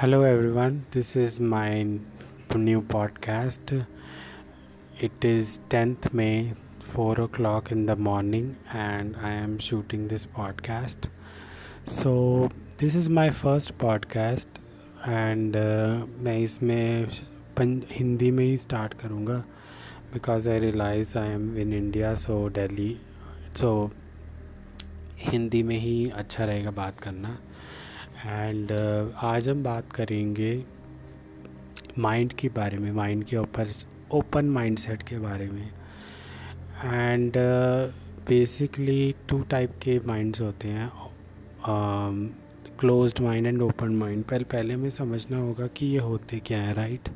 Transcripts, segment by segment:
Hello everyone, this is my new podcast. It is 10th May, 4 o'clock in the morning, and I am shooting this podcast. So, this is my first podcast, and uh, मैं इसमें हिंदी में ही start करूँगा because I realize I am in India so Delhi so Hindi में ही अच्छा रहेगा बात करना एंड uh, आज हम बात करेंगे माइंड के बारे में माइंड के ऊपर ओपन माइंडसेट के बारे में। एंड बेसिकली टू टाइप के माइंड्स होते हैं। Closed mind and open mind पहले पहले हमें समझना होगा कि ये होते क्या है राइट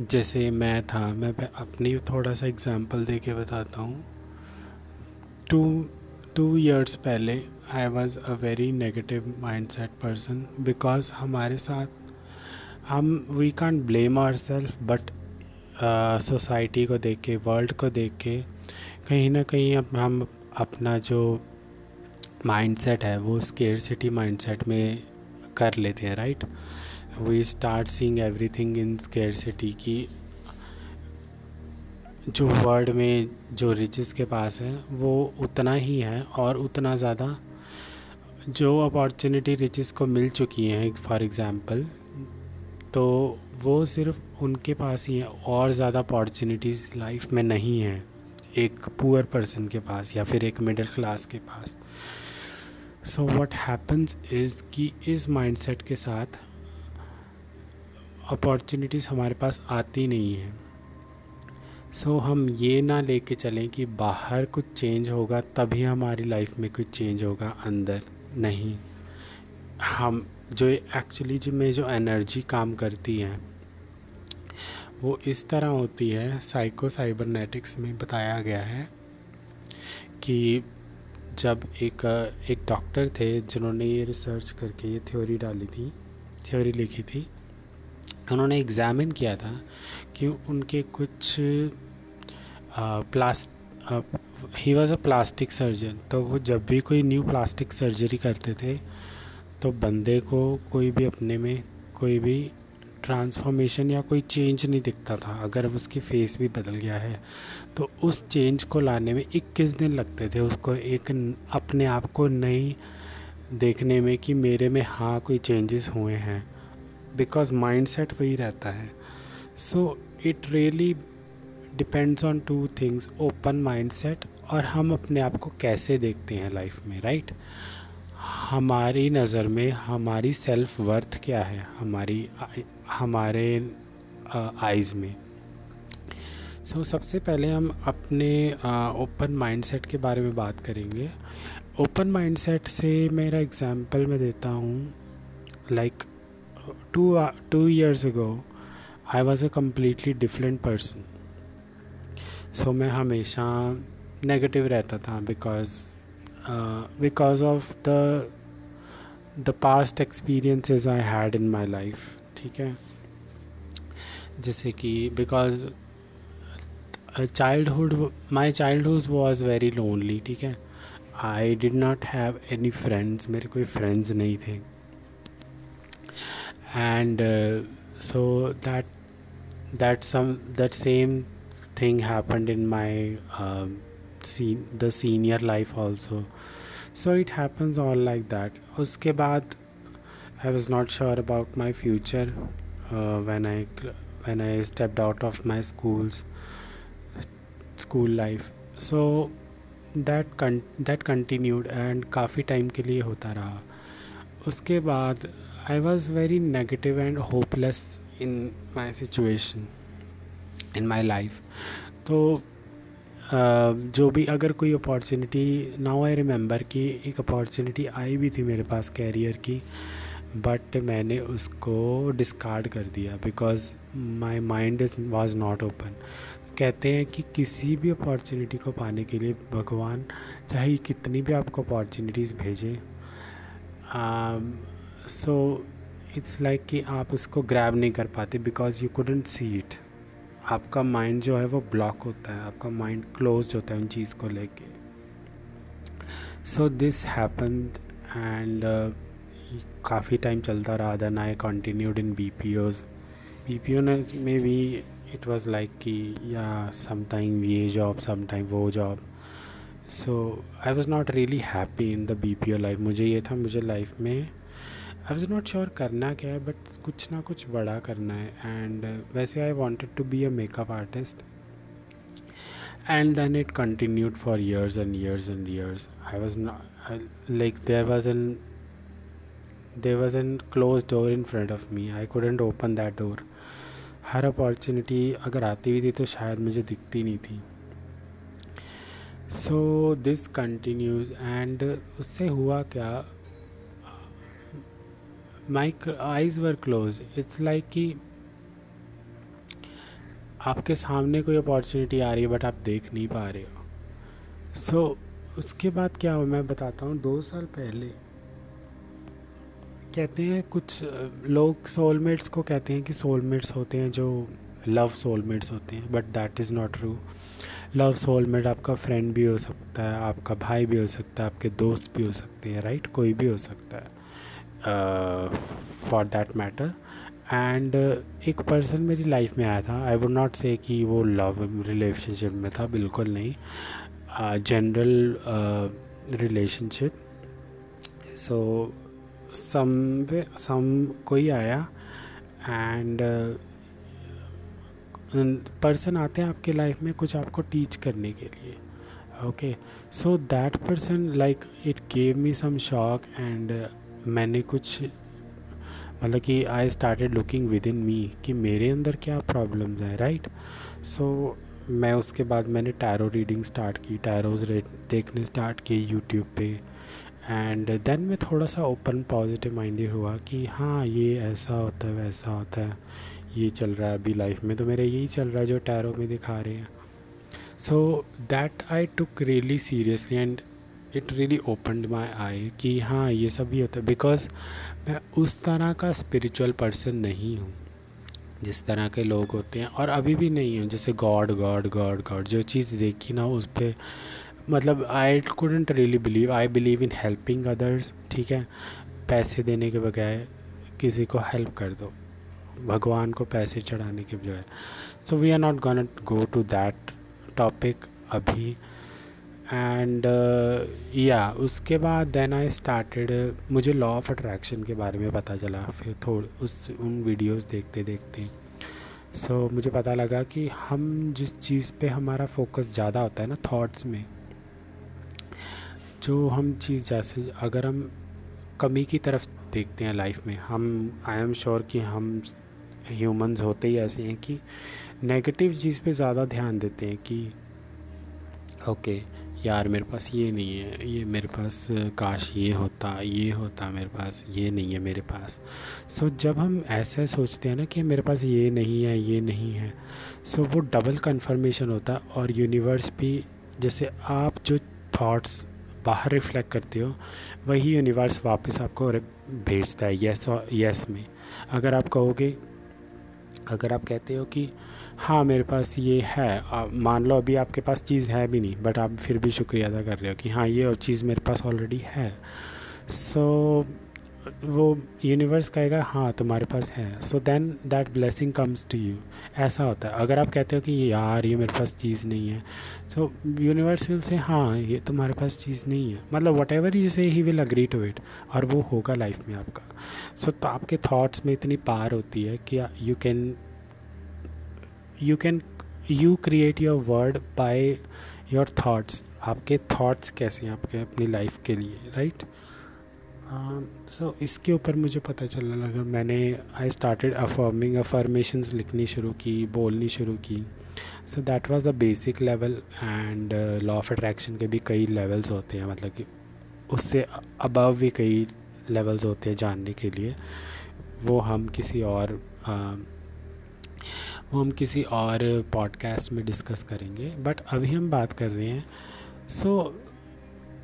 जैसे मैं था मैं अपनी थोड़ा सा एग्जांपल दे के बताता हूँ। टू टू ईयर्स पहले I was a very negative mind set person because हमारे साथ, हम we can blame our self but society को देख के वर्ल्ड को देख के, कहीं ना कहीं अब हम अपना जो माइंड सेट है, वो स्केयर सिटी माइंड सेट में कर लेते हैं right we start seeing everything in scarcity की जो वर्ल्ड में जो रिचेस के पास है, वो उतना ही है और उतना ज़्यादा जो अपॉर्चुनिटी रिचेस को मिल चुकी हैं फॉर एग्ज़ाम्पल तो वो सिर्फ़ उनके पास ही हैं और ज़्यादा अपॉर्चुनिटीज़ लाइफ में नहीं हैं एक पुअर पर्सन के पास या फिर एक मिडिल क्लास के पास। सो व्हाट हैपन्स इज़ कि इस माइंडसेट के साथ अपॉर्चुनिटीज़ हमारे पास आती नहीं हैं। सो so, हम ये ना लेके चलें कि बाहर कुछ चेंज होगा तभी हमारी लाइफ में कुछ चेंज होगा अंदर। नहीं। हम जो एक्चुअली जो में जो एनर्जी काम करती है, वो इस तरह होती है साइको साइबरनेटिक्स में बताया गया है कि जब एक एक डॉक्टर थे जिन्होंने ये रिसर्च करके ये थ्योरी डाली थी थ्योरी लिखी थी, उन्होंने एग्ज़ामिन किया था कि उनके कुछ प्लास्ट ही वॉज़ अ प्लास्टिक सर्जन तो वो जब भी कोई न्यू प्लास्टिक सर्जरी करते थे तो बंदे को कोई भी अपने में कोई भी ट्रांसफॉर्मेशन या कोई चेंज नहीं दिखता था। अगर उसकी फेस भी बदल गया है तो उस चेंज को लाने में 21 दिन लगते थे उसको एक अपने आप को नई देखने में कि मेरे में हाँ कोई चेंजेस हुए हैं। बिकॉज़ माइंड सेट वही रहता है। So it really depends on two things open mind set और हम अपने आप को कैसे देखते हैं लाइफ में राइट right? हमारी नज़र में हमारी सेल्फ वर्थ क्या है? हमारी हमारे आइज़ में। सो so, सबसे पहले हम अपने ओपन माइंडसेट के बारे में बात करेंगे। ओपन माइंडसेट से मेरा एग्जांपल मैं देता हूँ like two two years ago I was a completely different person so मैं हमेशा नेगेटिव रहता था because because of the the past experiences I had in my life ठीक है? जैसे कि because childhood my childhood was very lonely ठीक है? I did not have any friends मेरे कोई फ्रेंड्स नहीं थे। And so that that some that same thing happened in my uh, sen- the senior life also so it happens all like that uske baad i was not sure about my future uh, when i when i stepped out of my school's school life so that con- that continued and काफ़ी time के लिए होता रहा उसके बाद I was very negative and hopeless in my situation in my life तो जो भी अगर कोई अपॉर्चुनिटी नाउ आई रिमेंबर कि एक अपॉर्चुनिटी आई भी थी मेरे पास कैरियर की बट मैंने उसको डिस्कार्ड कर दिया because my mind is was not open कहते हैं कि किसी भी अपॉर्चुनिटी को पाने के लिए भगवान चाहे कितनी भी आपको अपॉर्चुनिटीज़ भेजें सो इट्स लाइक कि आप उसको ग्रैब नहीं कर पाते because you couldn't see it आपका माइंड जो है वो ब्लॉक होता है, आपका माइंड क्लोज होता है उन चीज़ को लेके। सो दिस हैपन एंड काफ़ी टाइम चलता रहा then I continued in B P Os B P O ने में भी इट वॉज़ लाइक कि, या समटाइम ये जॉब समटाइम वो job so I was not really happy in the B P O life मुझे ये था, मुझे लाइफ में आई वॉज़ नॉट श्योर करना क्या है बट कुछ ना कुछ बड़ा करना है। एंड uh, वैसे I wanted to be a makeup artist and then it continued for years and years and years I was not like there was an there was an close door in front of me I couldn't open that door her opportunity अगर आती हुई थी तो शायद मुझे दिखती नहीं थी। सो दिस कंटिन्यूज एंड उससे हुआ क्या? My eyes were close it's like कि आपके सामने कोई अपॉर्चुनिटी आ रही है बट आप देख नहीं पा रहे हो। सो so, उसके बाद क्या हो मैं बताता हूँ दो साल पहले कहते हैं कुछ लोग सोलमेट्स को कहते हैं कि सोलमेट्स होते हैं जो लव सोलमेट्स होते हैं but that is not true love soulmate आपका फ्रेंड भी हो सकता है आपका भाई भी हो सकता है आपके दोस्त भी हो सकते हैं राइट कोई भी हो सकता है। For that matter and uh, एक पर्सन मेरी लाइफ में आया था. आई वुड नॉट से कि वो लव रिलेशनशिप में था. बिल्कुल नहीं. जनरल रिलेशनशिप सो सम सम कोई आया. एंड पर्सन आते हैं आपके लाइफ में कुछ आपको टीच करने के लिए. Okay so that person like it gave me some shock and मैंने कुछ मतलब कि I started looking within me कि मेरे अंदर क्या प्रॉब्लम्स हैं राइट सो मैं उसके बाद मैंने टैरो रीडिंग स्टार्ट की टैरोज देखने स्टार्ट किए यूट्यूब पे। एंड देन मैं थोड़ा सा ओपन पॉजिटिव माइंडेड हुआ कि हाँ ये ऐसा होता है, वैसा होता है, ये चल रहा है अभी लाइफ में। तो मेरा यही चल रहा है जो टैरो में दिखा रहे हैं। So that I took really seriously and it really opened my eye कि हाँ ये सब भी होता है। बिकॉज़ मैं उस तरह का स्पिरिचुअल पर्सन नहीं हूँ, जिस तरह के लोग होते हैं। और अभी भी नहीं हूँ, जैसे गॉड गॉड गॉड गॉड जो चीज़ देखी ना, उस पर मतलब I couldn't really believe I believe in helping others ठीक है? पैसे देने के बगैर किसी को हेल्प कर दो। भगवान को पैसे चढ़ाने के बजाय। So we are not gonna go to that topic अभी। एंड या uh, उसके बाद देन आई स्टार्टेड मुझे लॉ ऑफ़ अट्रैक्शन के बारे में पता चला। फिर थोड़ उस उन वीडियोस देखते देखते। सो so, मुझे पता लगा कि हम जिस चीज़ पे हमारा फोकस ज़्यादा होता है ना थॉट्स में जो हम चीज़ जैसे अगर हम कमी की तरफ़ देखते हैं लाइफ में हम आई एम श्योर कि हम ह्यूमंस होते ही ऐसे हैं कि नेगेटिव चीज़ पे ज़्यादा ध्यान देते हैं कि ओके okay, यार मेरे पास ये नहीं है ये मेरे पास काश ये होता ये होता मेरे पास ये नहीं है मेरे पास। सो so, जब हम ऐसे सोचते हैं ना कि मेरे पास ये नहीं है ये नहीं है सो so, वो डबल कन्फर्मेशन होता और यूनिवर्स भी जैसे आप जो थॉट्स बाहर रिफ्लेक्ट करते हो वही यूनिवर्स वापस आपको भेजता है यस यस में। अगर आप कहोगे अगर आप कहते हो कि हाँ मेरे पास ये है मान लो अभी आपके पास चीज़ है भी नहीं बट आप फिर भी शुक्रिया अदा कर रहे हो कि हाँ ये और चीज़ मेरे पास ऑलरेडी है। सो so, वो यूनिवर्स कहेगा हाँ तुम्हारे पास है। So then that blessing comes to you ऐसा होता है। अगर आप कहते हो कि यार ये मेरे पास चीज़ नहीं है। सो यूनिवर्स विल से हाँ ये तुम्हारे पास चीज़ नहीं है। मतलब whatever you say he will agree to it और वो होगा लाइफ में आपका। सो so, तो आपके थाट्स में इतनी पार होती है कि you can you can you create your world by your thoughts आपके थाट्स कैसे हैं? आपके अपनी लाइफ के लिए राइट सो so, इसके ऊपर मुझे पता चलने लगा मैंने आई स्टार्टेड अफर्मिंग अफर्मेशंस लिखनी शुरू की बोलनी शुरू की। So that was the basic level and law of attraction के भी कई लेवल्स होते हैं मतलब कि उससे अबव भी कई लेवल्स होते हैं जानने के लिए। वो हम किसी और uh, वो हम किसी और पॉडकास्ट में डिस्कस करेंगे बट अभी हम बात कर रहे हैं। सो so,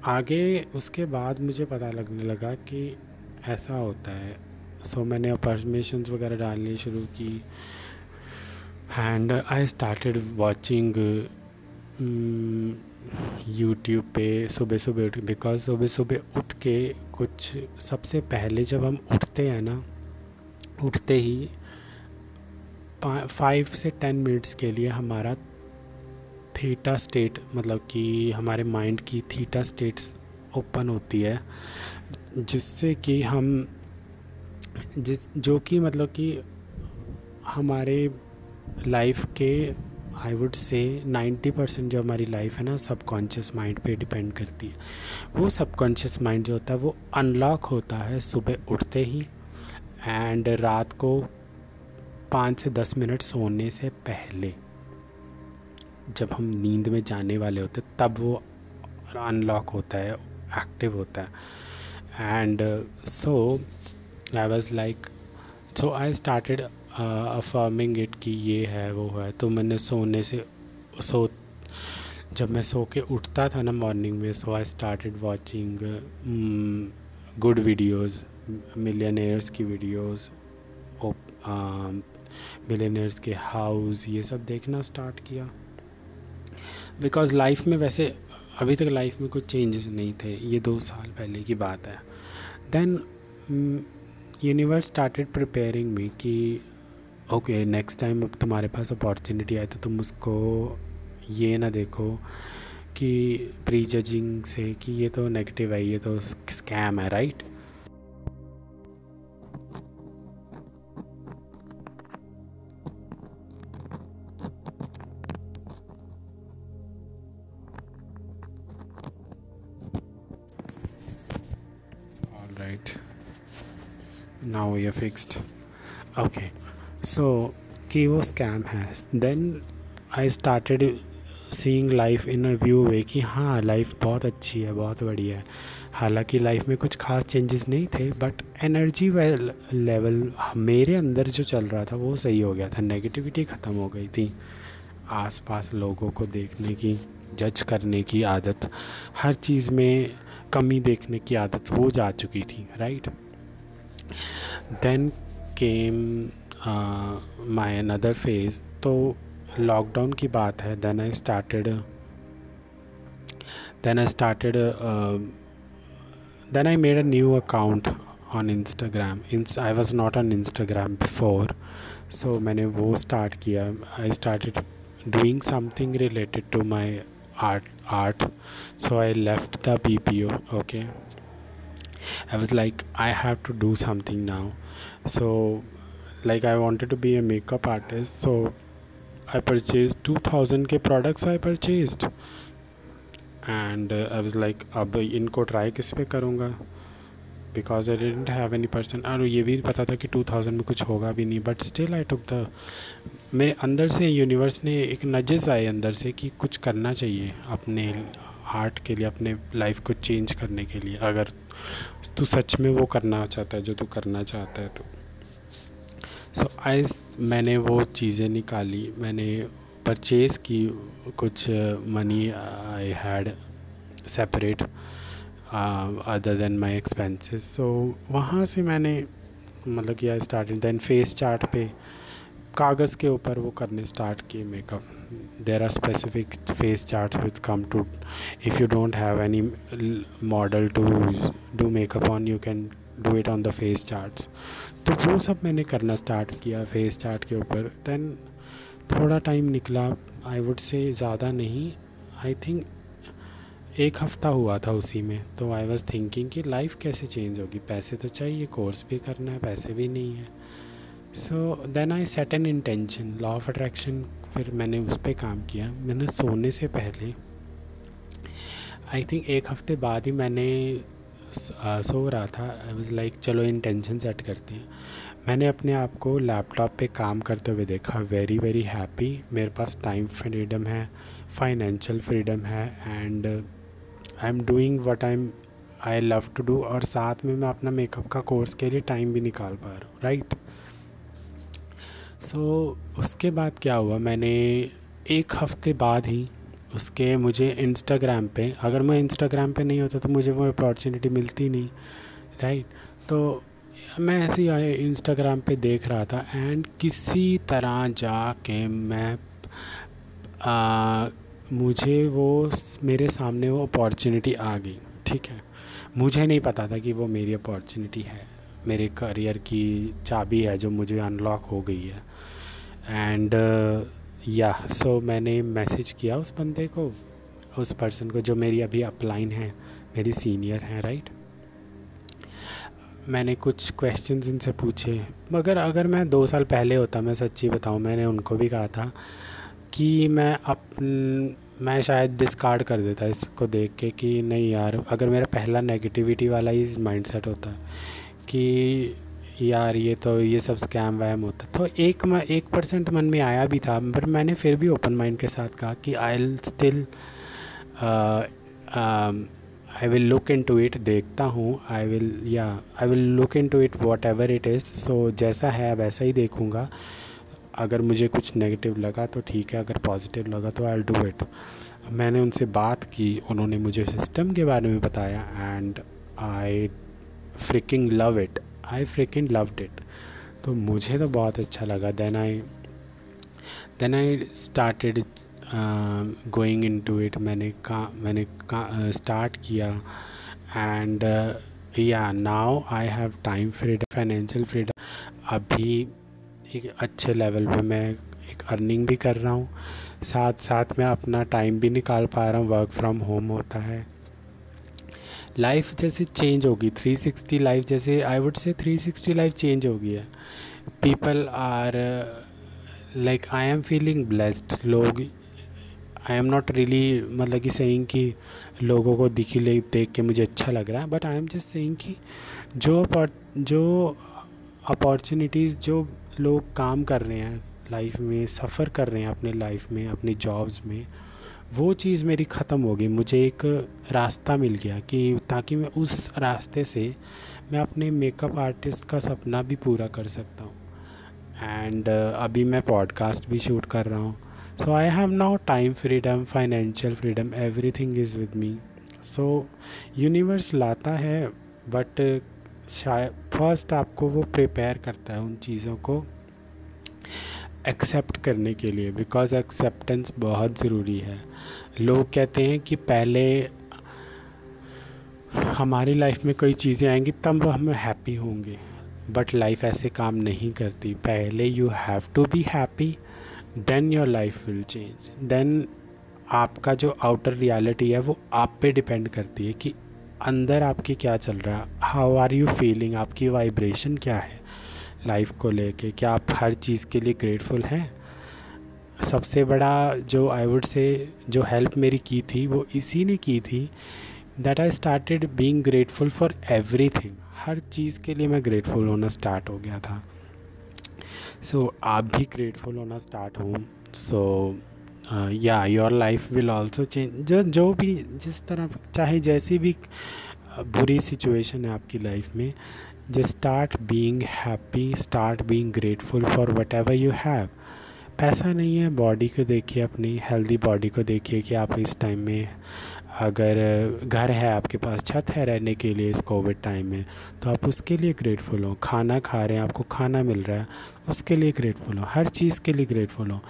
आगे उसके बाद मुझे पता लगने लगा कि ऐसा होता है। सो so, मैंने परमिशन वगैरह डालनी शुरू की। And I started watching YouTube पे सुबह सुबह उठ बिकॉज़ सुबह सुबह उठ के कुछ सबसे पहले जब हम उठते हैं ना उठते ही फाइव से टेन मिनट्स के लिए हमारा थीटा स्टेट मतलब कि हमारे माइंड की थीटा स्टेट्स ओपन होती है, जिससे कि हम, जिस, जो कि मतलब कि हमारे लाइफ के I would say ninety percent जो हमारी लाइफ है ना सबकॉन्शियस माइंड पे डिपेंड करती है। वो सबकॉन्शियस माइंड जो होता है, वो अनलॉक होता है सुबह उठते ही एंड रात को पाँच से दस मिनट सोने से पहले। जब हम नींद में जाने वाले होते तब वो अनलॉक होता है एक्टिव होता है। And so I was like so I started affirming it कि ये है, वो है। तो मैंने सोने से, सो, जब मैं सो के उठता था ना मॉर्निंग में so I started watching good videos millionaires की वीडियोज़ मिलियनियर्स के हाउस ये सब देखना स्टार्ट किया। बिकॉज़ लाइफ में वैसे अभी तक लाइफ में कुछ चेंजेस नहीं थे। ये दो साल पहले की बात है। Then universe started preparing me कि ओके नेक्स्ट टाइम अब तुम्हारे पास अपॉर्चुनिटी आए तो तुम उसको ये ना देखो कि प्री जजिंग से कि ये तो नेगेटिव है, ये तो स्कैम है right right. Now we are fixed. Okay. So वो स्कैम है then I started seeing life in a view way कि हाँ लाइफ बहुत अच्छी है, बहुत बढ़िया है। हालाँकि लाइफ में कुछ खास चेंजेस नहीं थे बट एनर्जी लेवल मेरे अंदर जो चल रहा था, वो सही हो गया था। नेगेटिविटी ख़त्म हो गई थी। आसपास लोगों को देखने की जज करने की आदत। हर चीज़ में कमी देखने की आदत वो जा चुकी थी right then came my another phase तो लॉकडाउन की बात है then I started then I started then I made a new account on Instagram I was not on Instagram before so मैंने वो स्टार्ट किया. I started doing something related to my art art so i left the bpo okay i was like i have to do something now so like i wanted to be a makeup artist so i purchased 2000 k products i purchased and uh, i was like अब इनको try किस पे करूँगा because I didn't have any person और ये भी पता था कि टू थाउज़ेंड में कुछ होगा भी नहीं but still I took the मेरे अंदर से यूनिवर्स ने एक नजस आए अंदर से कि कुछ करना चाहिए अपने आर्ट के लिए अपने लाइफ को चेंज करने के लिए। अगर तू सच में वो करना चाहता है जो तू करना चाहता है तो। सो so, आई मैंने वो चीज़ें निकाली मैंने परचेज़ की कुछ money I had separate other than my expenses so वहाँ से मैंने मतलब किया स्टार्ट देन फेस चार्ट पे, कागज़ के ऊपर वो करने स्टार्ट किए makeup there are specific face chart which come to if you don't have any model to do makeup on you can do it on the face charts तो वो सब मैंने करना स्टार्ट किया फेस चार्ट के ऊपर. Then थोड़ा time निकला आई वुड से ज़्यादा नहीं. आई थिंक एक हफ़्ता हुआ था उसी में तो आई वॉज़ थिंकिंग कि लाइफ कैसे चेंज होगी। पैसे तो चाहिए कोर्स भी करना है, पैसे भी नहीं है। So then I set an intention law of attraction फिर मैंने उस पर काम किया। मैंने सोने से पहले आई थिंक एक हफ़्ते बाद ही मैंने सो रहा था। आई वॉज़ लाइक चलो इंटेंशन सेट करते हैं। मैंने अपने आप को लैपटॉप पे काम करते हुए देखा। वेरी वेरी हैप्पी मेरे पास टाइम फ्रीडम है फाइनेंशियल फ्रीडम है and I am doing what I am I love to do और साथ में मैं अपना मेकअप का कोर्स के लिए टाइम भी निकाल पा रहा हूँ राइट सो उसके बाद क्या हुआ? मैंने एक हफ़्ते बाद ही उसके मुझे इंस्टाग्राम पे अगर मैं इंस्टाग्राम पे नहीं होता तो मुझे वो अपॉर्चुनिटी मिलती नहीं राइट तो मैं ऐसे ही इंस्टाग्राम पे देख रहा था एंड किसी तरह जा के मैं आ, मुझे वो मेरे सामने वो अपॉर्चुनिटी आ गई, ठीक है? मुझे नहीं पता था कि वो मेरी अपॉर्चुनिटी है, मेरे करियर की चाबी है जो मुझे अनलॉक हो गई है। एंड या सो मैंने मैसेज किया उस बंदे को, उस पर्सन को जो मेरी अभी अपलाइन है, मेरी सीनियर हैं राइट मैंने कुछ क्वेश्चंस इनसे पूछे, मगर अगर मैं दो साल पहले होता, मैं सच्ची बताऊँ, मैंने उनको भी कहा था कि मैं अप मैं शायद डिस्कार्ड कर देता इसको देख के कि नहीं यार, अगर मेरा पहला नेगेटिविटी वाला ही माइंडसेट होता कि यार ये तो ये सब स्कैम वैम होता। तो एक एक परसेंट मन में आया भी था बट मैंने फिर भी ओपन माइंड के साथ कहा कि I still I will look into it देखता हूँ आई विल या I will look into it whatever it is so जैसा है, वैसा ही देखूँगा। अगर मुझे कुछ नेगेटिव लगा तो ठीक है अगर पॉजिटिव लगा तो आई डू इट मैंने उनसे बात की उन्होंने मुझे सिस्टम के बारे में बताया and I freaking love it I freaking loved it तो मुझे तो बहुत अच्छा लगा. Then I then I started going into it मैंने का मैंने का स्टार्ट uh, किया and yeah now I have time freedom financial freedom अभी एक अच्छे लेवल पे मैं एक अर्निंग भी कर रहा हूँ। साथ साथ मैं अपना टाइम भी निकाल पा रहा हूँ। वर्क फ्रॉम होम होता है। लाइफ जैसे चेंज होगी। 360 लाइफ जैसे आई वुड से 360 लाइफ चेंज हो गई है people are like I am feeling blessed लोग आई एम नॉट रियली मतलब कि सही कि लोगों को दिखी ले, देख के मुझे अच्छा लग रहा है। बट आई एम जस्ट सही कि जो जो अपॉर्चुनिटीज़ जो लोग काम कर रहे हैं लाइफ में सफ़र कर रहे हैं अपने लाइफ में अपनी जॉब्स में वो चीज़ मेरी ख़त्म हो गई। मुझे एक रास्ता मिल गया कि ताकि मैं उस रास्ते से मैं अपने मेकअप आर्टिस्ट का सपना भी पूरा कर सकता हूँ। एंड uh, अभी मैं पॉडकास्ट भी शूट कर रहा हूँ। So I have now time freedom financial freedom everything is with me so universe लाता है बट शायद फ़र्स्ट आपको वो प्रिपेयर करता है उन चीज़ों को। एक्सेप्ट करने के लिए बिकॉज़ एक्सेप्टेंस बहुत ज़रूरी है। लोग कहते हैं कि पहले हमारी लाइफ में कोई चीज़ें आएँगी, तब हम हैप्पी होंगे। बट लाइफ ऐसे काम नहीं करती। पहले you have to be happy then your life will change then आपका जो आउटर रियलिटी है, वो आप पे डिपेंड करती है कि अंदर आपकी क्या चल रहा है। हाउ आर यू फीलिंग आपकी वाइब्रेशन क्या है? लाइफ को लेके क्या आप हर चीज़ के लिए ग्रेटफुल हैं? सबसे बड़ा जो आई वुड से जो हेल्प मेरी की थी वो इसी ने की थी that I started being grateful for everything हर चीज़ के लिए मैं ग्रेटफुल होना स्टार्ट हो गया था। सो so, आप भी ग्रेटफुल होना स्टार्ट हों। So yeah your life will also change जो जो भी जिस तरह चाहे जैसी भी बुरी सिचुएशन है आपकी लाइफ में just start being happy, start being grateful for whatever you have. पैसा नहीं है बॉडी को देखिए अपनी हेल्दी बॉडी को देखिए कि आप इस टाइम में अगर, घर है आपके पास, छत है रहने के लिए इस कोविड टाइम में तो आप उसके लिए ग्रेटफुल हो। खाना खा रहे हैं, आपको खाना मिल रहा है, उसके लिए ग्रेटफुल हो। हर चीज़ के लिए ग्रेटफुल हो।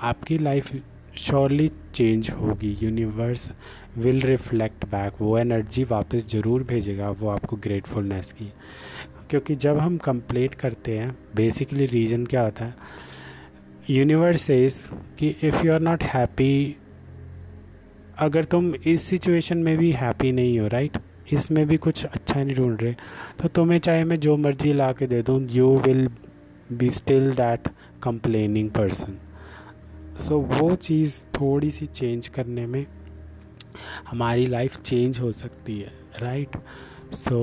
आपकी लाइफ श्योरली चेंज होगी। यूनिवर्स विल रिफ्लेक्ट बैक वो एनर्जी वापस ज़रूर भेजेगा, वो आपको ग्रेटफुलनेस की। क्योंकि जब हम कंप्लीट करते हैं बेसिकली रीज़न क्या होता है? यूनिवर्स इज़ कि if you are not happy अगर तुम इस सिचुएशन में भी हैप्पी नहीं हो राइट इसमें भी कुछ अच्छा नहीं ढूंढ रहे तो तुम्हें चाहे मैं जो मर्ज़ी ला के दे दूँ you will be still that complaining person so वो चीज़ थोड़ी सी चेंज करने में हमारी लाइफ चेंज हो सकती है right so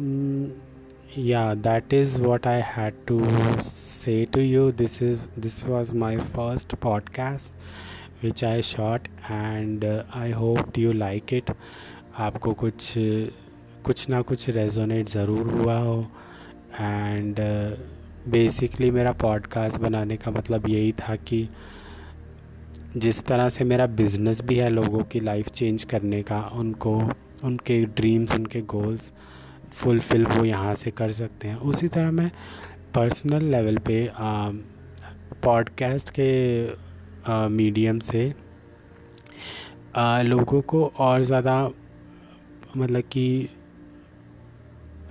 yeah that is what i had to say to you. This is this was my first podcast which i shot and uh, i hope you like it. आपको कुछ कुछ ना कुछ resonate ज़रूर हुआ हो एंड बेसिकली uh, मेरा podcast बनाने का मतलब यही था कि जिस तरह से मेरा बिज़नेस भी है लोगों की लाइफ चेंज करने का उनको उनके ड्रीम्स उनके गोल्स फुलफ़िल वो यहाँ से कर सकते हैं। उसी तरह मैं पर्सनल लेवल पे पॉडकास्ट के मीडियम से आ, लोगों को और ज़्यादा मतलब कि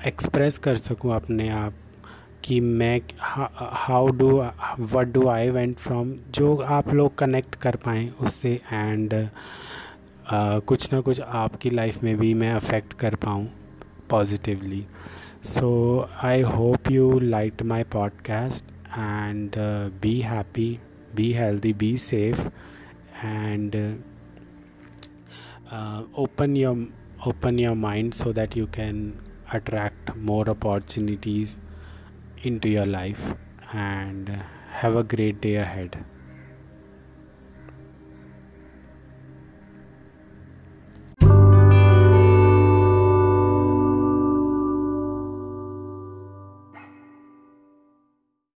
एक्सप्रेस कर सकूँ अपने आप कि मैं how do what do I went from जो आप लोग कनेक्ट कर पाएँ उससे एंड uh, कुछ ना कुछ आपकी लाइफ में भी मैं अफेक्ट कर पाऊँ। positively. So i hope you liked my podcast and uh, be happy be healthy be safe and uh, open your open your mind so that you can attract more opportunities into your life and have a great day ahead.